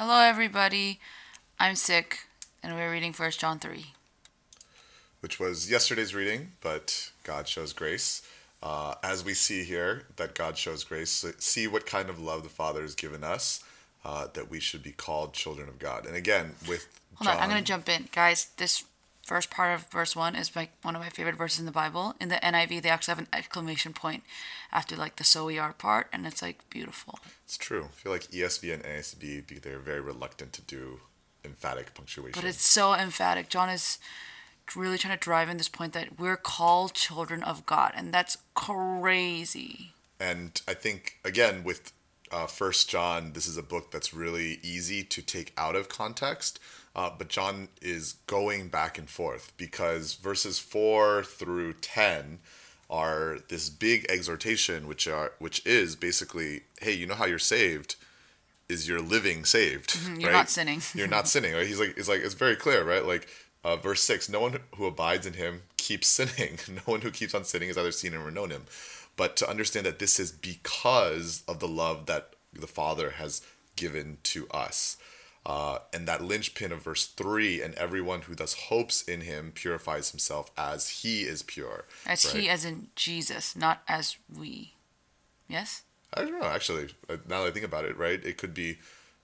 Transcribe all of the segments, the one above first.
Hello, everybody. I'm sick, and we're reading First John 3. which was yesterday's reading, but God shows grace. Uh, as we see here, that God shows grace, see what kind of love the Father has given us, uh, that we should be called children of God. And again, with Hold John, on, I'm going to jump in. Guys, this first part of verse 1 is like one of my favorite verses in the Bible. In the NIV, they actually have an exclamation point after like the so we are part, and it's like beautiful. it's true. I feel like ESV and NASB, they're very reluctant to do emphatic punctuation. But it's so emphatic. John is really trying to drive in this point that we're called children of God, and that's crazy. and I think again with uh, First John, this is a book that's really easy to take out of context. Uh, but John is going back and forth because verses four through ten are this big exhortation, which are which is basically, hey, you know how you're saved is you're living saved. Mm-hmm, you're right? not sinning. you're not sinning. Right? He's like, it's like it's very clear, right? Like uh, verse six: No one who abides in him keeps sinning. No one who keeps on sinning has either seen him or known him. But to understand that this is because of the love that the Father has given to us. Uh, and that linchpin of verse 3 and everyone who thus hopes in him purifies himself as he is pure. As right? he, as in Jesus, not as we. Yes? I don't know, actually. uh, Now that I think about it, right? It could be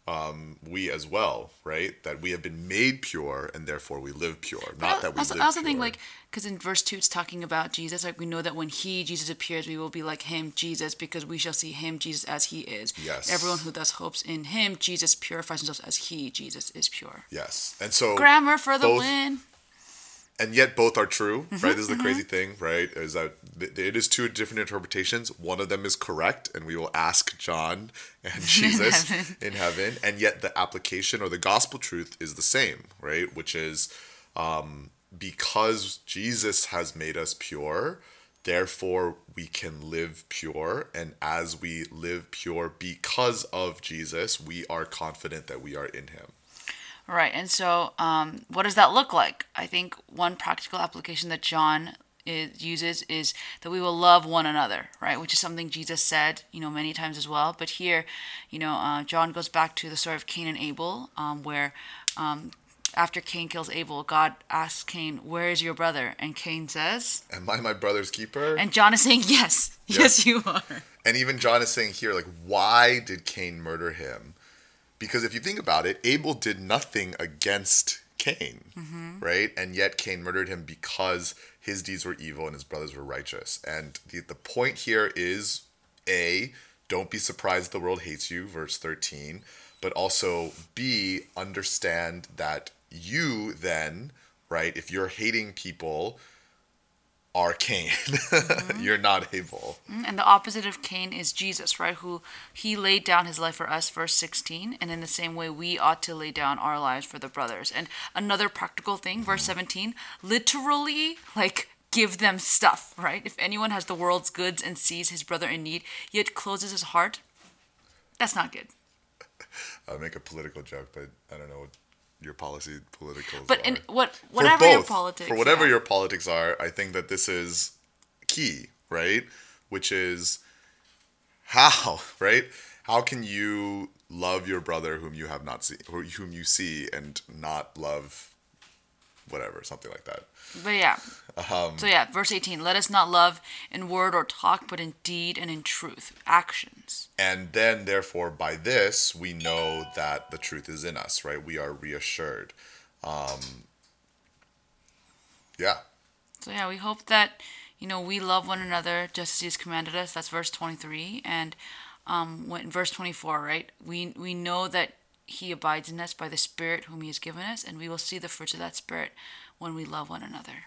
um, we as well, right? That we have been made pure and therefore we live pure. Not that we I also, I also pure. think like because in verse two it's talking about Jesus. Like we know that when He Jesus appears, we will be like Him, Jesus, because we shall see Him, Jesus, as He is. Yes. Everyone who thus hopes in Him, Jesus, purifies himself as He, Jesus, is pure. Yes. And so Grammar for the both- win. And yet both are true, Mm-hmm, right? This is the crazy thing, right? Is that th- it is two different interpretations. One of them is correct, and we will ask John and Jesus heaven. in heaven, and yet the application or the gospel truth is the same, right? Which is um, because Jesus has made us pure, therefore we can live pure, and as we live pure because of Jesus, we are confident that we are in Him. Right. And so, um, what does that look like? I think one practical application that John is, uses is that we will love one another, right? Which is something Jesus said, you know, many times as well. But here, you know, uh, John goes back to the story of Cain and Abel, um, where um, after Cain kills Abel, God asks Cain, "Where is your brother?" And Cain says, Am I my brother's keeper? and John is saying, "Yes, yes, you are." And even John is saying here, like, why did Cain murder him? Because if you think about it, Abel did nothing against Cain, mm-hmm. right? And yet Cain murdered him because his deeds were evil and his brothers were righteous. And the, the point here is A, don't be surprised the world hates you, verse 13. But also, B, understand that you then, right, if you're hating people, are Cain. you're not Abel. Mm-hmm. And the opposite of Cain is Jesus, right? Who he laid down his life for us, verse 16. And in the same way, we ought to lay down our lives for the brothers. And another practical thing, verse mm-hmm. 17, literally, like, give them stuff, right? If anyone has the world's goods and sees his brother in need, yet closes his heart, that's not good. I'll make a political joke, but I don't know what your policy politicals But are. in what, whatever your politics. For whatever yeah. your politics are, I think that this is key, right? Which is how, right? How can you love your brother whom you have not seen, or whom you see, and not love whatever, something like that. But yeah. Um, so yeah, verse 18. Let us not love in word or talk, but in deed and in truth. Actions. And then, therefore, by this, we know that the truth is in us, right? We are reassured. Um, yeah. So yeah, we hope that you know we love one another just as He's commanded us. That's verse 23. And um, when verse 24, right? We we know that He abides in us by the Spirit whom He has given us, and we will see the fruits of that Spirit when we love one another.